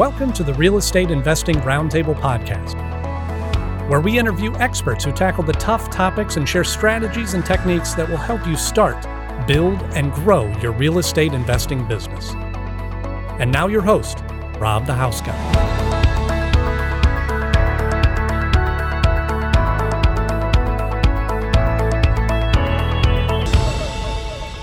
Welcome to the Real Estate Investing Roundtable Podcast, where we interview experts who tackle the tough topics and share strategies and techniques that will help you start, build, and grow your real estate investing business. And now, your host, Rob the House Guy.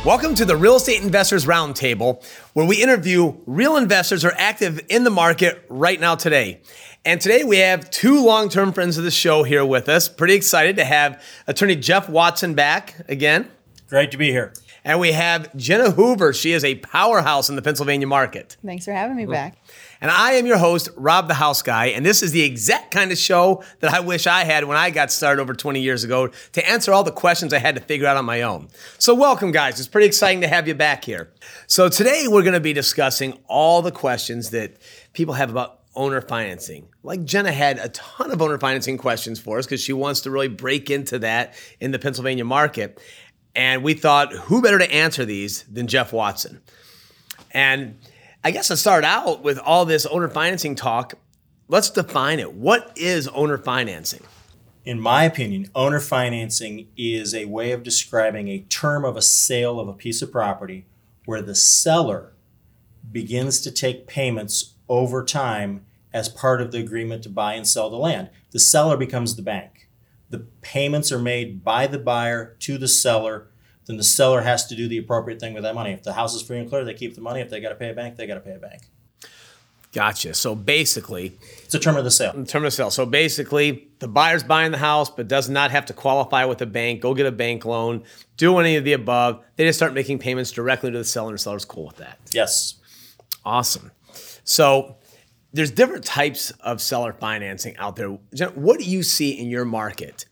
Welcome to the Real Estate Investors Roundtable, where we interview real investors who are active in the market right now today. And today we have two long term friends of the show here with us. Pretty excited to have attorney Jeff Watson back again. Great to be here. And we have Jenna Hoover. She is a powerhouse in the Pennsylvania market. Thanks for having me back. And I am your host, Rob the House Guy. And this is the exact kind of show that I wish I had when I got started over 20 years ago to answer all the questions I had to figure out on my own. So, welcome, guys. It's pretty exciting to have you back here. So, today we're going to be discussing all the questions that people have about owner financing. Like Jenna had a ton of owner financing questions for us because she wants to really break into that in the Pennsylvania market. And we thought, who better to answer these than Jeff Watson? And I guess to start out with all this owner financing talk, let's define it. What is owner financing? In my opinion, owner financing is a way of describing a term of a sale of a piece of property where the seller begins to take payments over time as part of the agreement to buy and sell the land. The seller becomes the bank the payments are made by the buyer to the seller, then the seller has to do the appropriate thing with that money. If the house is free and clear, they keep the money. If they got to pay a bank, they got to pay a bank. Gotcha. So basically, it's a term of the sale. The term of the sale. So basically, the buyer's buying the house, but does not have to qualify with a bank, go get a bank loan, do any of the above. They just start making payments directly to the seller, and the seller's cool with that. Yes. Awesome. So there's different types of seller financing out there. What do you see in your market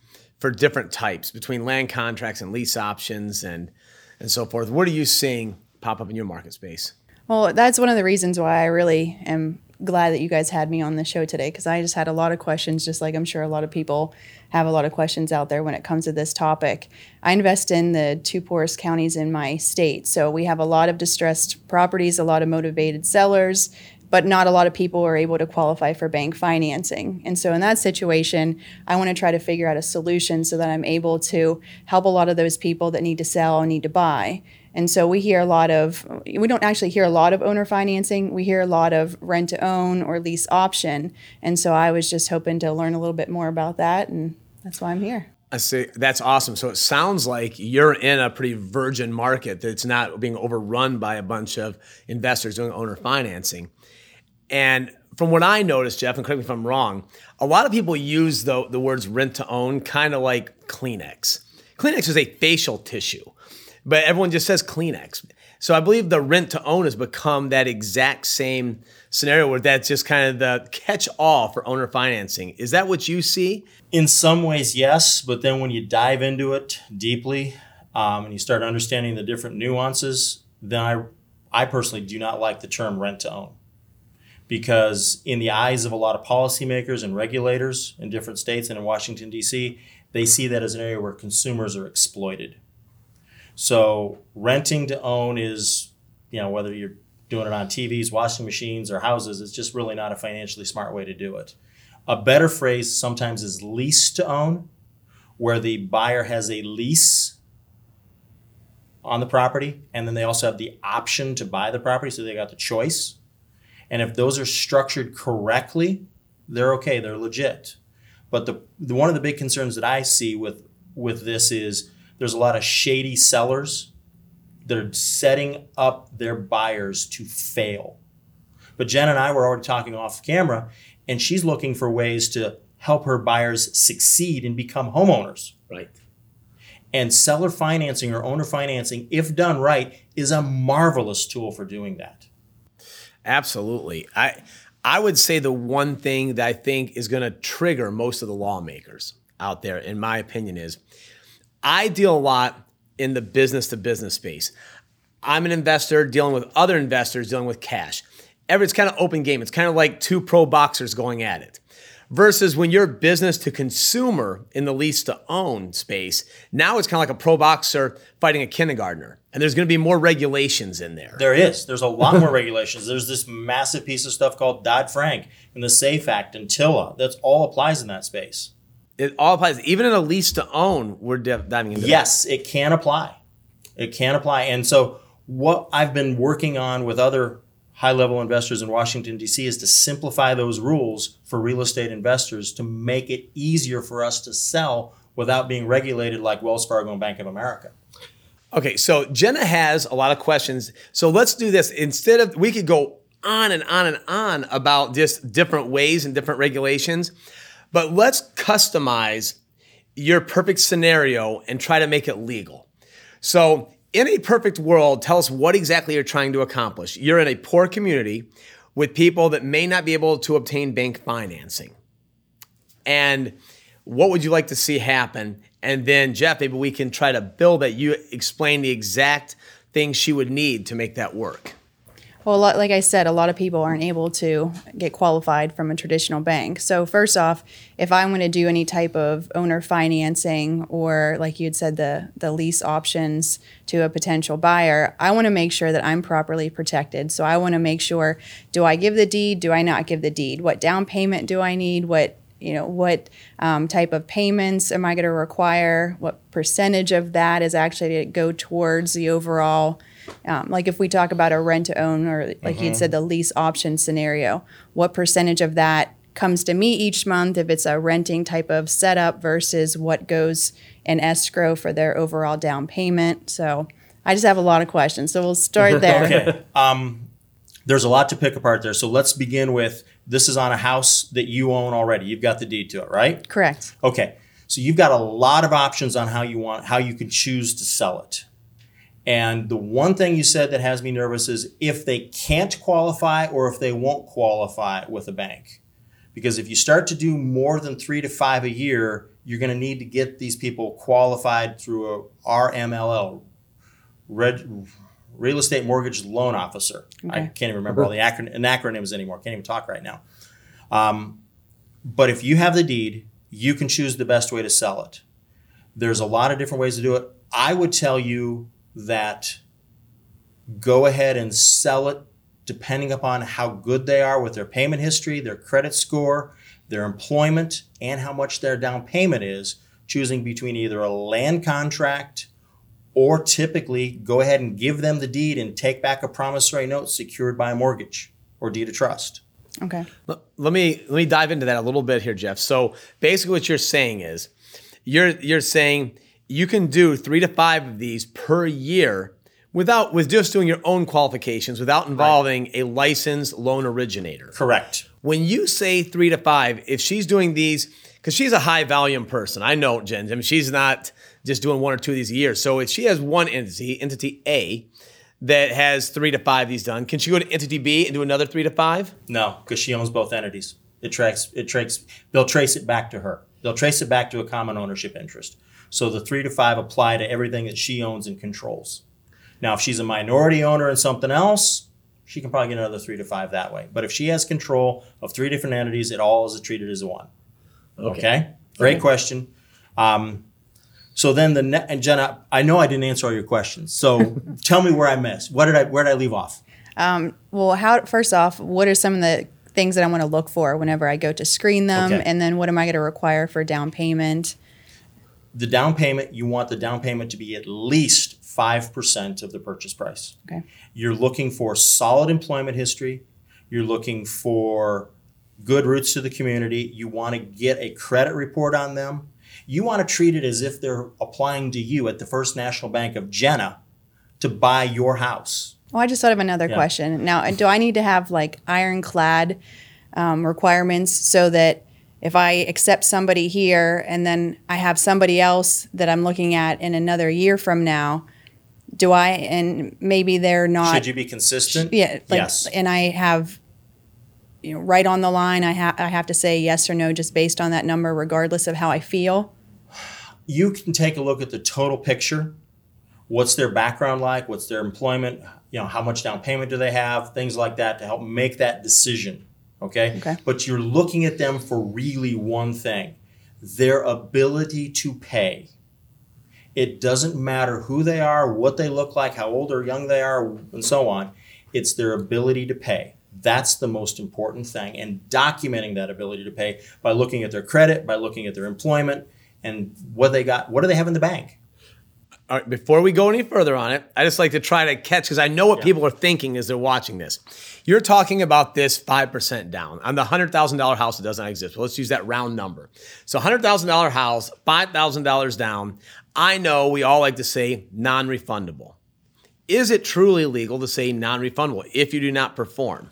for different types between land contracts and lease options and and so forth? What are you seeing pop up in your market space? Well, that's one of the reasons why I really am glad that you guys had me on the show today because I just had a lot of questions, just like I'm sure a lot of people have a lot of questions out there when it comes to this topic. I invest in the two poorest counties in my state. So we have a lot of distressed properties, a lot of motivated sellers, but not a lot of people are able to qualify for bank financing. And so, in that situation, I want to try to figure out a solution so that I'm able to help a lot of those people that need to sell and need to buy. And so, we hear a lot of, we don't actually hear a lot of owner financing. We hear a lot of rent to own or lease option. And so, I was just hoping to learn a little bit more about that. And that's why I'm here. I see. That's awesome. So it sounds like you're in a pretty virgin market that's not being overrun by a bunch of investors doing owner financing. And from what I noticed, Jeff, and correct me if I'm wrong, a lot of people use the, the words rent to own kind of like Kleenex. Kleenex is a facial tissue, but everyone just says Kleenex. So I believe the rent to own has become that exact same scenario where that's just kind of the catch all for owner financing. Is that what you see? In some ways, yes. But then when you dive into it deeply um, and you start understanding the different nuances, then I, I personally do not like the term rent to own because in the eyes of a lot of policymakers and regulators in different states and in Washington D.C., they see that as an area where consumers are exploited. So renting to own is, you know, whether you're doing it on TVs, washing machines, or houses, it's just really not a financially smart way to do it. A better phrase sometimes is lease to own, where the buyer has a lease on the property and then they also have the option to buy the property, so they got the choice. And if those are structured correctly, they're okay, they're legit. But the, the one of the big concerns that I see with with this is there's a lot of shady sellers that are setting up their buyers to fail. But Jen and I were already talking off camera, and she's looking for ways to help her buyers succeed and become homeowners. Right. And seller financing or owner financing, if done right, is a marvelous tool for doing that. Absolutely. I I would say the one thing that I think is going to trigger most of the lawmakers out there, in my opinion, is I deal a lot in the business to business space. I'm an investor dealing with other investors dealing with cash. Every, it's kind of open game. It's kind of like two pro boxers going at it. Versus when you're business to consumer in the lease to own space. Now it's kind of like a pro boxer fighting a kindergartner, and there's going to be more regulations in there. There is. There's a lot more regulations. There's this massive piece of stuff called Dodd Frank and the SAFE Act and TILA. That's all applies in that space. It all applies, even in a lease to own. We're diving into. Yes, it can apply. It can apply, and so what I've been working on with other high level investors in Washington, D.C., is to simplify those rules for real estate investors to make it easier for us to sell without being regulated like Wells Fargo and Bank of America. Okay, so Jenna has a lot of questions. So let's do this. Instead of, we could go on and on and on about just different ways and different regulations, but let's customize your perfect scenario and try to make it legal. So in a perfect world, tell us what exactly you're trying to accomplish. You're in a poor community with people that may not be able to obtain bank financing. And what would you like to see happen? And then, Jeff, maybe we can try to build that. You explain the exact things she would need to make that work. Well, like I said, a lot of people aren't able to get qualified from a traditional bank. So, first off, if I want to do any type of owner financing or, like you had said, the, the lease options to a potential buyer, I want to make sure that I'm properly protected. So, I want to make sure do I give the deed? Do I not give the deed? What down payment do I need? What you know what um, type of payments am i going to require what percentage of that is actually to go towards the overall um, like if we talk about a rent to own or like mm-hmm. you'd said the lease option scenario, what percentage of that comes to me each month if it's a renting type of setup versus what goes in escrow for their overall down payment. So I just have a lot of questions. So we'll start there. okay. Um, there's a lot to pick apart there. So let's begin with this is on a house that you own already. You've got the deed to it, right? Correct. Okay. So you've got a lot of options on how you want how you can choose to sell it. And the one thing you said that has me nervous is if they can't qualify or if they won't qualify with a bank. Because if you start to do more than three to five a year, you're going to need to get these people qualified through a RMLL, Red, Real Estate Mortgage Loan Officer. Okay. I can't even remember all the acron- acronyms anymore. Can't even talk right now. Um, but if you have the deed, you can choose the best way to sell it. There's a lot of different ways to do it. I would tell you that go ahead and sell it depending upon how good they are with their payment history, their credit score, their employment, and how much their down payment is, choosing between either a land contract or typically go ahead and give them the deed and take back a promissory note secured by a mortgage or deed of trust. Okay. Let me let me dive into that a little bit here, Jeff. So basically what you're saying is you're you're saying you can do three to five of these per year without with just doing your own qualifications without involving right. a licensed loan originator. Correct. When you say three to five, if she's doing these, because she's a high volume person, I know Jen. I mean, she's not just doing one or two of these a year. So if she has one entity, entity A, that has three to five of these done, can she go to entity B and do another three to five? No, because she owns both entities. It tracks. It tracks. They'll trace it back to her. They'll trace it back to a common ownership interest. So the three to five apply to everything that she owns and controls. Now, if she's a minority owner in something else, she can probably get another three to five that way. But if she has control of three different entities, it all is treated as one. Okay. okay? Great okay. question. Um, so then the net, and Jenna, I know I didn't answer all your questions. So tell me where I missed. What did I where did I leave off? Um, well, how first off, what are some of the things that I want to look for whenever I go to screen them, okay. and then what am I going to require for down payment? The down payment, you want the down payment to be at least 5% of the purchase price. Okay. You're looking for solid employment history. You're looking for good roots to the community. You want to get a credit report on them. You want to treat it as if they're applying to you at the First National Bank of Jenna to buy your house. Well, I just thought of another yeah. question. Now, do I need to have like ironclad um, requirements so that if I accept somebody here and then I have somebody else that I'm looking at in another year from now, do I and maybe they're not Should you be consistent? Yeah, like, yes. And I have you know right on the line I have I have to say yes or no just based on that number regardless of how I feel. You can take a look at the total picture. What's their background like? What's their employment? You know, how much down payment do they have? Things like that to help make that decision Okay? Okay. But you're looking at them for really one thing their ability to pay. It doesn't matter who they are, what they look like, how old or young they are, and so on. It's their ability to pay. That's the most important thing. And documenting that ability to pay by looking at their credit, by looking at their employment, and what they got, what do they have in the bank? All right, before we go any further on it, I just like to try to catch because I know what people are thinking as they're watching this. You're talking about this 5% down on the $100,000 house that doesn't exist. Well, let's use that round number. So, $100,000 house, $5,000 down. I know we all like to say non refundable. Is it truly legal to say non refundable if you do not perform?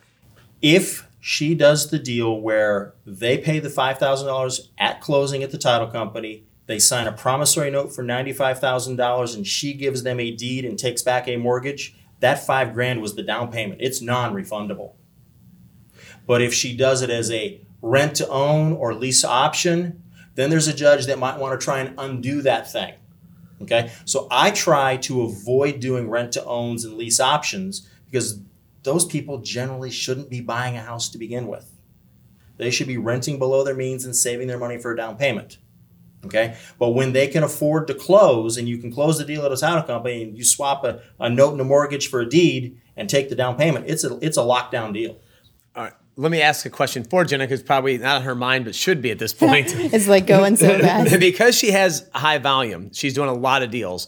If she does the deal where they pay the $5,000 at closing at the title company, they sign a promissory note for $95,000 and she gives them a deed and takes back a mortgage, that 5 grand was the down payment. It's non-refundable. But if she does it as a rent to own or lease option, then there's a judge that might want to try and undo that thing. Okay? So I try to avoid doing rent to owns and lease options because those people generally shouldn't be buying a house to begin with. They should be renting below their means and saving their money for a down payment. Okay. But when they can afford to close and you can close the deal at a title company and you swap a, a note and a mortgage for a deed and take the down payment, it's a it's a lockdown deal. All right, let me ask a question for Jenna because probably not on her mind, but should be at this point. It's like going so fast. because she has high volume, she's doing a lot of deals.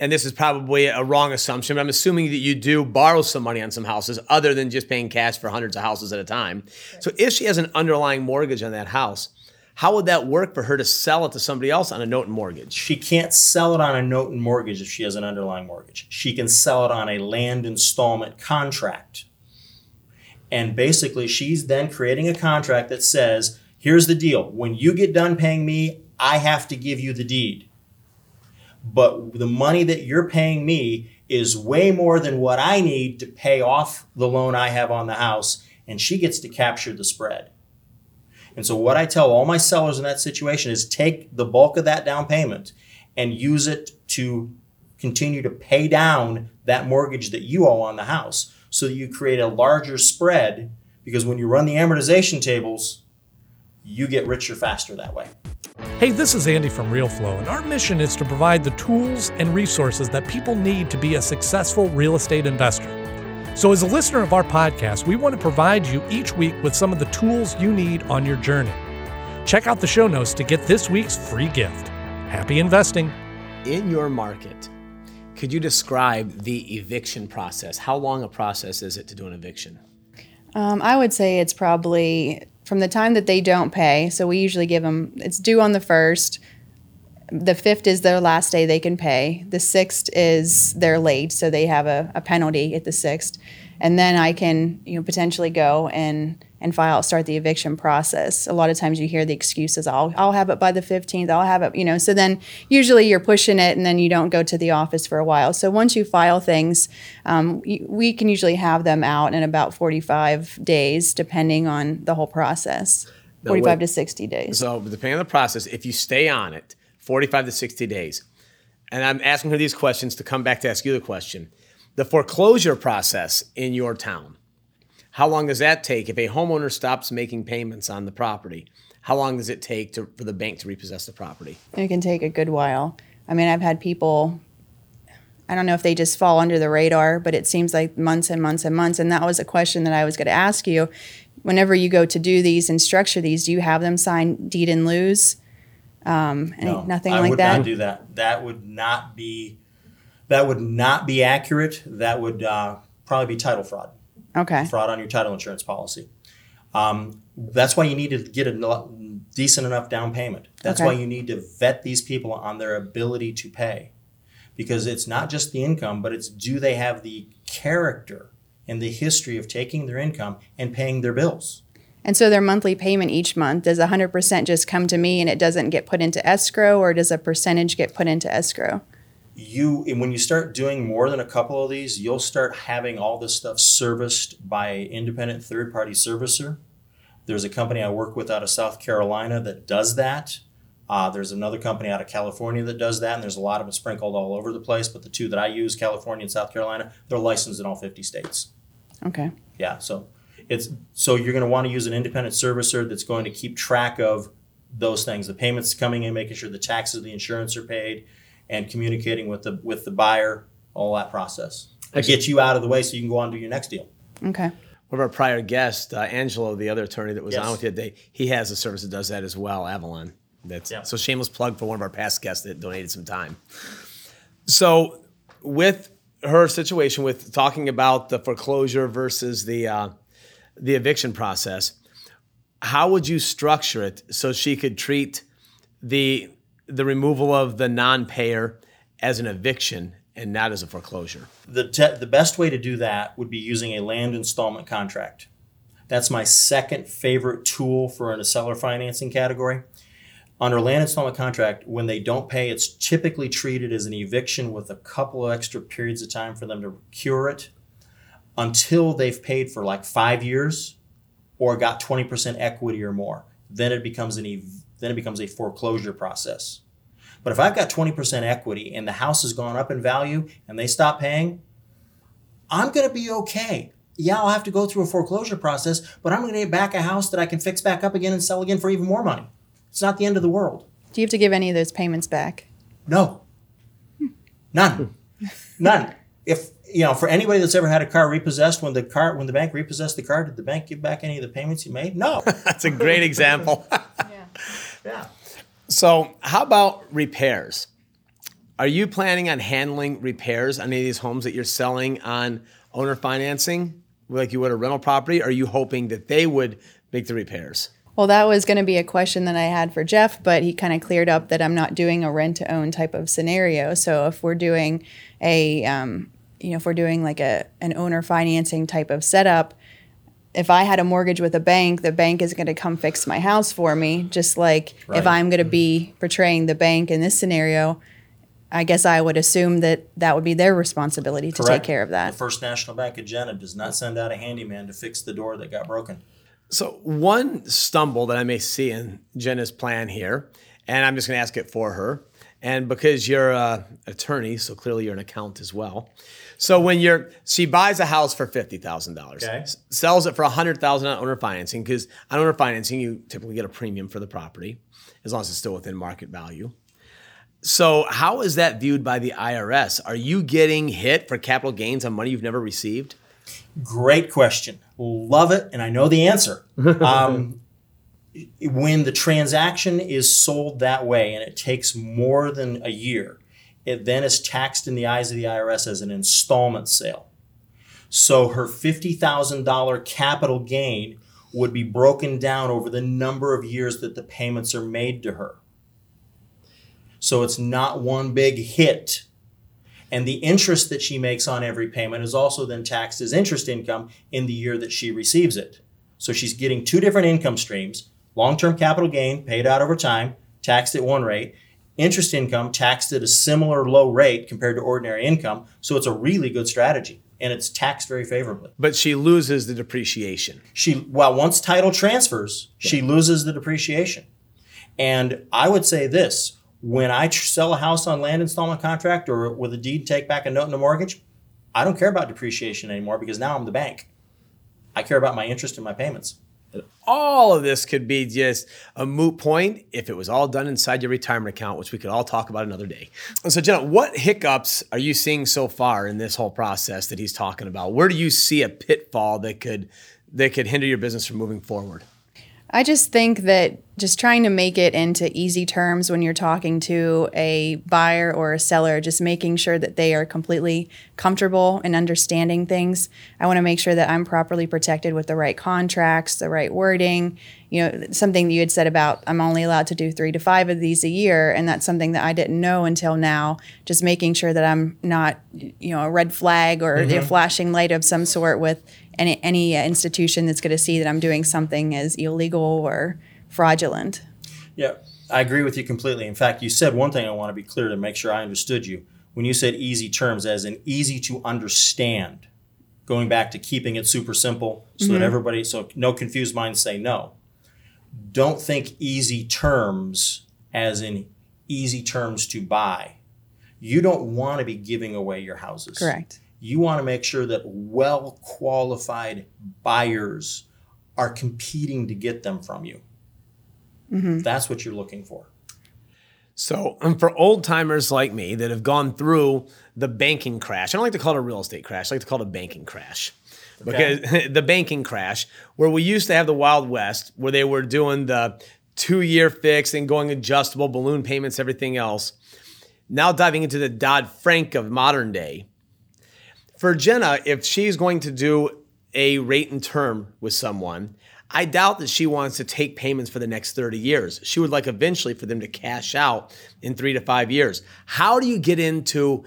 And this is probably a wrong assumption, but I'm assuming that you do borrow some money on some houses other than just paying cash for hundreds of houses at a time. So if she has an underlying mortgage on that house, how would that work for her to sell it to somebody else on a note and mortgage? She can't sell it on a note and mortgage if she has an underlying mortgage. She can sell it on a land installment contract. And basically, she's then creating a contract that says, here's the deal. When you get done paying me, I have to give you the deed but the money that you're paying me is way more than what I need to pay off the loan I have on the house, and she gets to capture the spread. And so, what I tell all my sellers in that situation is take the bulk of that down payment and use it to continue to pay down that mortgage that you owe on the house so that you create a larger spread because when you run the amortization tables, you get richer faster that way. Hey, this is Andy from RealFlow, and our mission is to provide the tools and resources that people need to be a successful real estate investor. So, as a listener of our podcast, we want to provide you each week with some of the tools you need on your journey. Check out the show notes to get this week's free gift. Happy investing! In your market, could you describe the eviction process? How long a process is it to do an eviction? Um, I would say it's probably from the time that they don't pay. So we usually give them, it's due on the first. The fifth is their last day they can pay. The sixth is they're late, so they have a, a penalty at the sixth. And then I can, you know, potentially go and and file start the eviction process. A lot of times you hear the excuses, I'll I'll have it by the 15th, I'll have it, you know. So then usually you're pushing it and then you don't go to the office for a while. So once you file things, um, we can usually have them out in about 45 days, depending on the whole process. 45 wait. to 60 days. So, depending on the process, if you stay on it 45 to 60 days, and I'm asking her these questions to come back to ask you the question the foreclosure process in your town, how long does that take if a homeowner stops making payments on the property? How long does it take to, for the bank to repossess the property? It can take a good while. I mean, I've had people, I don't know if they just fall under the radar, but it seems like months and months and months. And that was a question that I was going to ask you. Whenever you go to do these and structure these, do you have them sign deed in lieu? Um, No, nothing I like would that? not do that. That would not be that would not be accurate. That would uh, probably be title fraud, okay. fraud on your title insurance policy. Um, that's why you need to get a decent enough down payment. That's Okay. why you need to vet these people on their ability to pay, because it's not just the income, but it's do they have the character and the history of taking their income and paying their bills. And so their monthly payment each month, does 100% just come to me and it doesn't get put into escrow, or does a percentage get put into escrow? you and when you start doing more than a couple of these you'll start having all this stuff serviced by an independent third party servicer there's a company i work with out of south carolina that does that uh, there's another company out of california that does that and there's a lot of them sprinkled all over the place but the two that i use california and south carolina they're licensed in all 50 states Okay. yeah so It's so you're going to want to use an independent servicer that's going to keep track of those things, the payments coming in, making sure the taxes, the insurance are paid, and communicating with the with the buyer, all that process. To get you out of the way so you can go on to your next deal. Okay. One of our prior guests, uh, Angelo, the other attorney that was Yes. on with you today, he has a service that does that as well, Avalon. That's Yeah. so shameless plug for one of our past guests that donated some time. So, with her situation, with talking about the foreclosure versus the uh, the eviction process, how would you structure it so she could treat the the removal of the non-payer as an eviction and not as a foreclosure? The te- the best way to do that would be using a land installment contract. That's my second favorite tool for in a seller financing category. Under land installment contract, when they don't pay, it's typically treated as an eviction with a couple of extra periods of time for them to cure it until they've paid for like five years or got 20% equity or more. Then it becomes an ev- then it becomes a foreclosure process. But if I've got 20% equity and the house has gone up in value and they stop paying, I'm going to be okay. Yeah, I'll have to go through a foreclosure process, but I'm going to get back a house that I can fix back up again and sell again for even more money. It's not the end of the world. Do you have to give any of those payments back? No. Hmm. None. None. If you know, for anybody that's ever had a car repossessed, when the car when the bank repossessed the car, did the bank give back any of the payments you made? No. That's a great example. yeah. Yeah. So, how about repairs? Are you planning on handling repairs on any of these homes that you're selling on owner financing, like you would a rental property? Or are you hoping that they would make the repairs? Well, that was going to be a question that I had for Jeff, but he kind of cleared up that I'm not doing a rent to own type of scenario. So if we're doing a, um, you know, if we're doing like a an owner financing type of setup, if I had a mortgage with a bank, the bank is going to come fix my house for me. Just like Right. if I'm going to be portraying the bank in this scenario, I guess I would assume that that would be their responsibility to Correct. take care of that. The First National Bank of Jenna does not send out a handyman to fix the door that got broken. So, one stumble that I may see in Jenna's plan here, and I'm just going to ask it for her, and because you're an attorney, so clearly you're an accountant as well. So, when you're she buys a house for fifty thousand dollars, Okay. sells it for a hundred thousand on owner financing, because on owner financing you typically get a premium for the property, as long as it's still within market value. So, how is that viewed by the IRS? Are you getting hit for capital gains on money you've never received? Great question. Love it, and I know the answer. Um, when the transaction is sold that way and it takes more than a year, it then is taxed in the eyes of the IRS as an installment sale. So her $50,000 capital gain would be broken down over the number of years that the payments are made to her. So it's not one big hit. And the interest that she makes on every payment is also then taxed as interest income in the year that she receives it. So she's getting two different income streams long term capital gain paid out over time, taxed at one rate, interest income taxed at a similar low rate compared to ordinary income. So it's a really good strategy and it's taxed very favorably. But she loses the depreciation. She, well, once title transfers, she loses the depreciation. And I would say this when I sell a house on land installment contract or with a deed take back a note and a mortgage, I don't care about depreciation anymore because now I'm the bank. I care about my interest and my payments. All of this could be just a moot point if it was all done inside your retirement account, which we could all talk about another day. So, Jenna, what hiccups are you seeing so far in this whole process that he's talking about? Where do you see a pitfall that could that could hinder your business from moving forward? I just think that just trying to make it into easy terms when you're talking to a buyer or a seller, just making sure that they are completely comfortable and understanding things. I want to make sure that I'm properly protected with the right contracts, the right wording. You know, something that you had said about I'm only allowed to do three to five of these a year, and that's something that I didn't know until now. Just making sure that I'm not, you know, a red flag or mm-hmm. a flashing light of some sort with any any uh, institution that's going to see that I'm doing something as illegal or fraudulent. Yeah, I agree with you completely. In fact, you said one thing I want to be clear to make sure I understood you. When you said easy terms, as in easy to understand, going back to keeping it super simple so that everybody, so no confused minds say no. Don't think easy terms as in easy terms to buy. You don't want to be giving away your houses. Correct. You want to make sure that well qualified buyers are competing to get them from you. That's what you're looking for. So, um, for old timers like me that have gone through the banking crash, I don't like to call it a real estate crash. I like to call it a banking crash. Because the banking crash, where we used to have the Wild West, where they were doing the two year fix and going adjustable, balloon payments, everything else. Now diving into the Dodd Frank of modern day. For Jenna, if she's going to do a rate and term with someone, I doubt that she wants to take payments for the next 30 years. She would like eventually for them to cash out in three to five years. How do you get into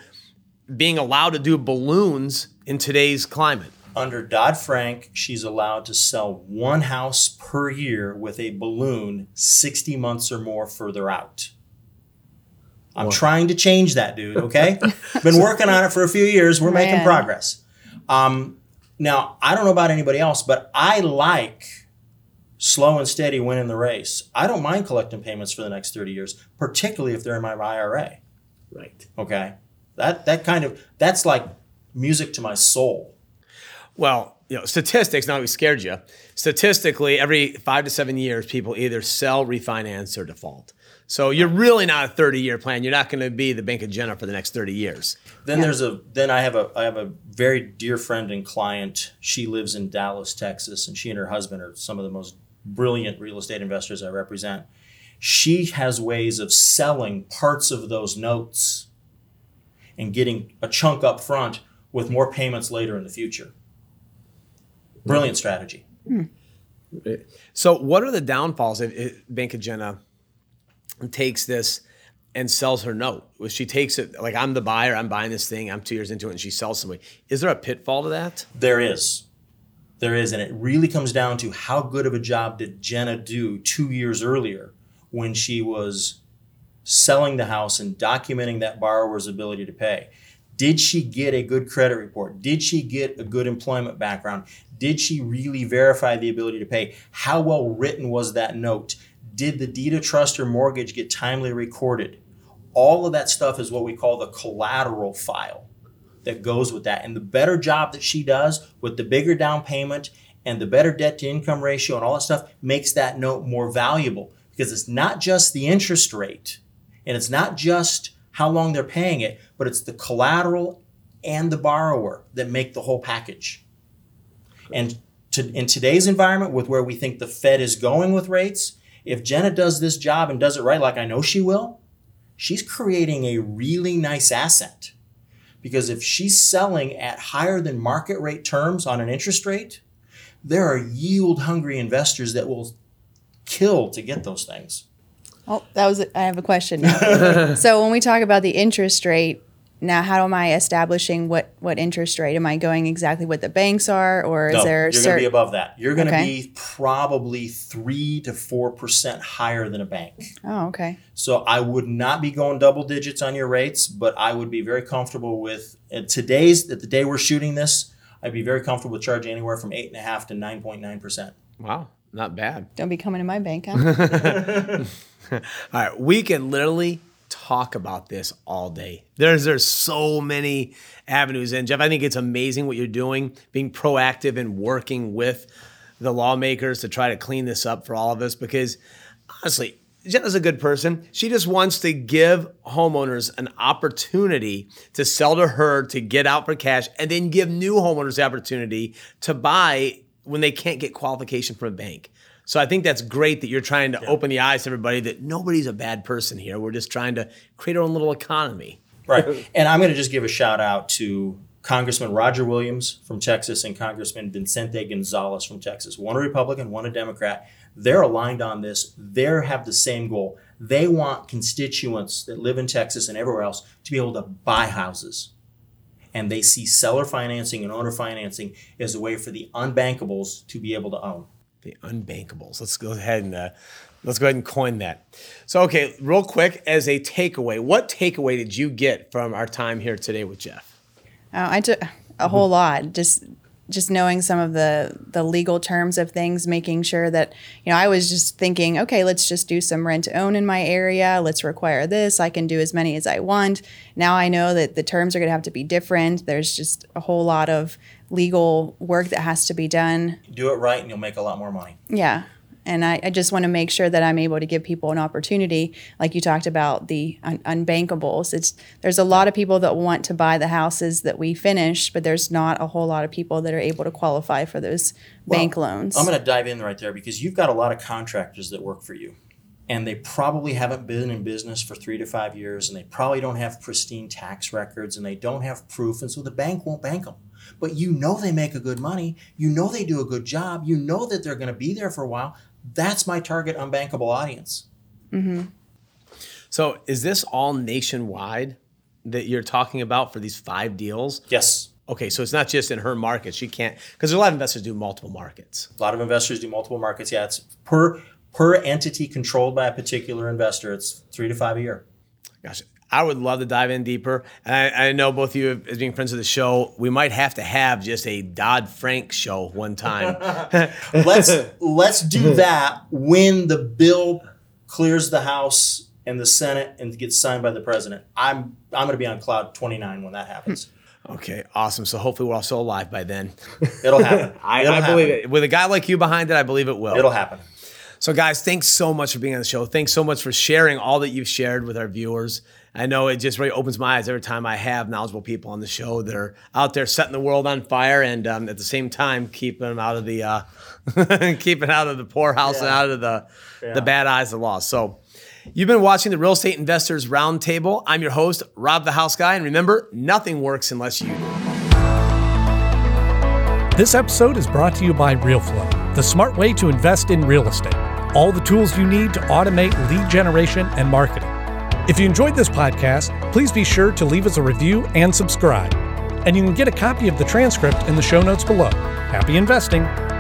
being allowed to do balloons in today's climate? Under Dodd Frank, she's allowed to sell one house per year with a balloon 60 months or more further out. I'm trying to change that, dude, okay? Been working on it for a few years. We're making progress. Um, now, I don't know about anybody else, but I like slow and steady winning the race. I don't mind collecting payments for the next 30 years, particularly if they're in my IRA. Right. Okay. That that kind of that's like music to my soul. Well, you know, statistics, now we scared you. Statistically, every five to seven years, people either sell, refinance, or default. So you're really not a 30 year plan. You're not going to be the Bank of Jenna for the next 30 years. Then there's a then I have a I have a very dear friend and client. She lives in Dallas, Texas, and she and her husband are some of the most brilliant real estate investors I represent. She has ways of selling parts of those notes and getting a chunk up front with more payments later in the future. Brilliant strategy. So, what are the downfalls if, Bank of Jenna takes this and sells her note? If she takes it, like I'm the buyer, I'm buying this thing, I'm two years into it, and she sells somebody. Is there a pitfall to that? There is. There is. And it really comes down to how good of a job did Jenna do two years earlier when she was selling the house and documenting that borrower's ability to pay. Did she get a good credit report? Did she get a good employment background? Did she really verify the ability to pay? How well written was that note? Did the deed of trust or mortgage get timely recorded? All of that stuff is what we call the collateral file that goes with that. And the better job that she does with the bigger down payment and the better debt to income ratio and all that stuff makes that note more valuable because it's not just the interest rate and it's not just how long they're paying it, but it's the collateral and the borrower that make the whole package. And to, in today's environment, with where we think the Fed is going with rates, if Jenna does this job and does it right, like I know she will, she's creating a really nice asset. Because if she's selling at higher than market rate terms on an interest rate, there are yield hungry investors that will kill to get those things. Oh, that was. I have a question now. so when we talk about the interest rate, now how am I establishing what what interest rate? Am I going exactly what the banks are, or is No, there you're going to be above that. You're going to Okay. be probably three to four percent higher than a bank. oh, okay. So I would not be going double digits on your rates, but I would be very comfortable with at today's at the day we're shooting this. I'd be very comfortable with charging anywhere from eight and a half to nine point nine percent. Wow, not bad. Don't be coming to my bank, huh? All right, we can literally talk about this all day. There's there's so many avenues, and Jeff, I think it's amazing what you're doing, being proactive and working with the lawmakers to try to clean this up for all of us. Because honestly, Jenna's a good person. She just wants to give homeowners an opportunity to sell to her to get out for cash, and then give new homeowners the opportunity to buy when they can't get qualification from a bank. So I think that's great that you're trying to open the eyes to everybody that nobody's a bad person here. We're just trying to create our own little economy. Right. and I'm going to just give a shout out to Congressman Roger Williams from Texas and Congressman Vicente Gonzalez from Texas. One a Republican, one a Democrat. They're aligned on this. They have the same goal. They want constituents that live in Texas and everywhere else to be able to buy houses. And they see seller financing and owner financing as a way for the unbankables to be able to own. The unbankables. Let's go ahead and uh, let's go ahead and coin that. So, okay, real quick, as a takeaway, what takeaway did you get from our time here today with Jeff? Oh, I took a whole lot. Just just knowing some of the the legal terms of things, making sure that you know I was just thinking, okay, let's just do some rent to own in my area. Let's require this. I can do as many as I want. Now I know that the terms are going to have to be different. There's just a whole lot of legal work that has to be done. Do it right, and you'll make a lot more money. Yeah. And I, I just want to make sure that I'm able to give people an opportunity, like you talked about the un- unbankables. It's there's a lot of people that want to buy the houses that we finish, but there's not a whole lot of people that are able to qualify for those bank loans. I'm going to dive in right there because you've got a lot of contractors that work for you. And they probably haven't been in business for three to five years, and they probably don't have pristine tax records, and they don't have proof, and so the bank won't bank them. But you know they make a good money, you know they do a good job, you know that they're going to be there for a while. That's my target unbankable audience. Mm-hmm. So is this all nationwide that you're talking about for these five deals? Yes, Okay, so it's not just in her market. She can't because there's a lot of investors do multiple markets. a lot of investors do multiple markets. Yeah, it's per per entity controlled by a particular investor. It's three to five a year. Gosh, I would love to dive in deeper. And I, I know both of you, as being friends of the show, we might have to have just a Dodd Frank show one time. let's let's do that when the bill clears the House and the Senate and gets signed by the president. I'm I'm going to be on cloud 29 when that happens. okay, awesome. So hopefully we're all still alive by then. It'll happen. I, It'll I happen. believe it. With a guy like you behind it, I believe it will. It'll happen. So, guys, thanks so much for being on the show. Thanks so much for sharing all that you've shared with our viewers. I know it just really opens my eyes every time I have knowledgeable people on the show that are out there setting the world on fire, and um, at the same time keeping them out of the uh, keeping out of the poorhouse and out of the the bad eyes of the law. So, you've been watching the Real Estate Investors Roundtable. I'm your host, Rob the House Guy, and remember, nothing works unless you do. This episode is brought to you by RealFlow, the smart way to invest in real estate. All the tools you need to automate lead generation and marketing. If you enjoyed this podcast, please be sure to leave us a review and subscribe. And you can get a copy of the transcript in the show notes below. Happy investing!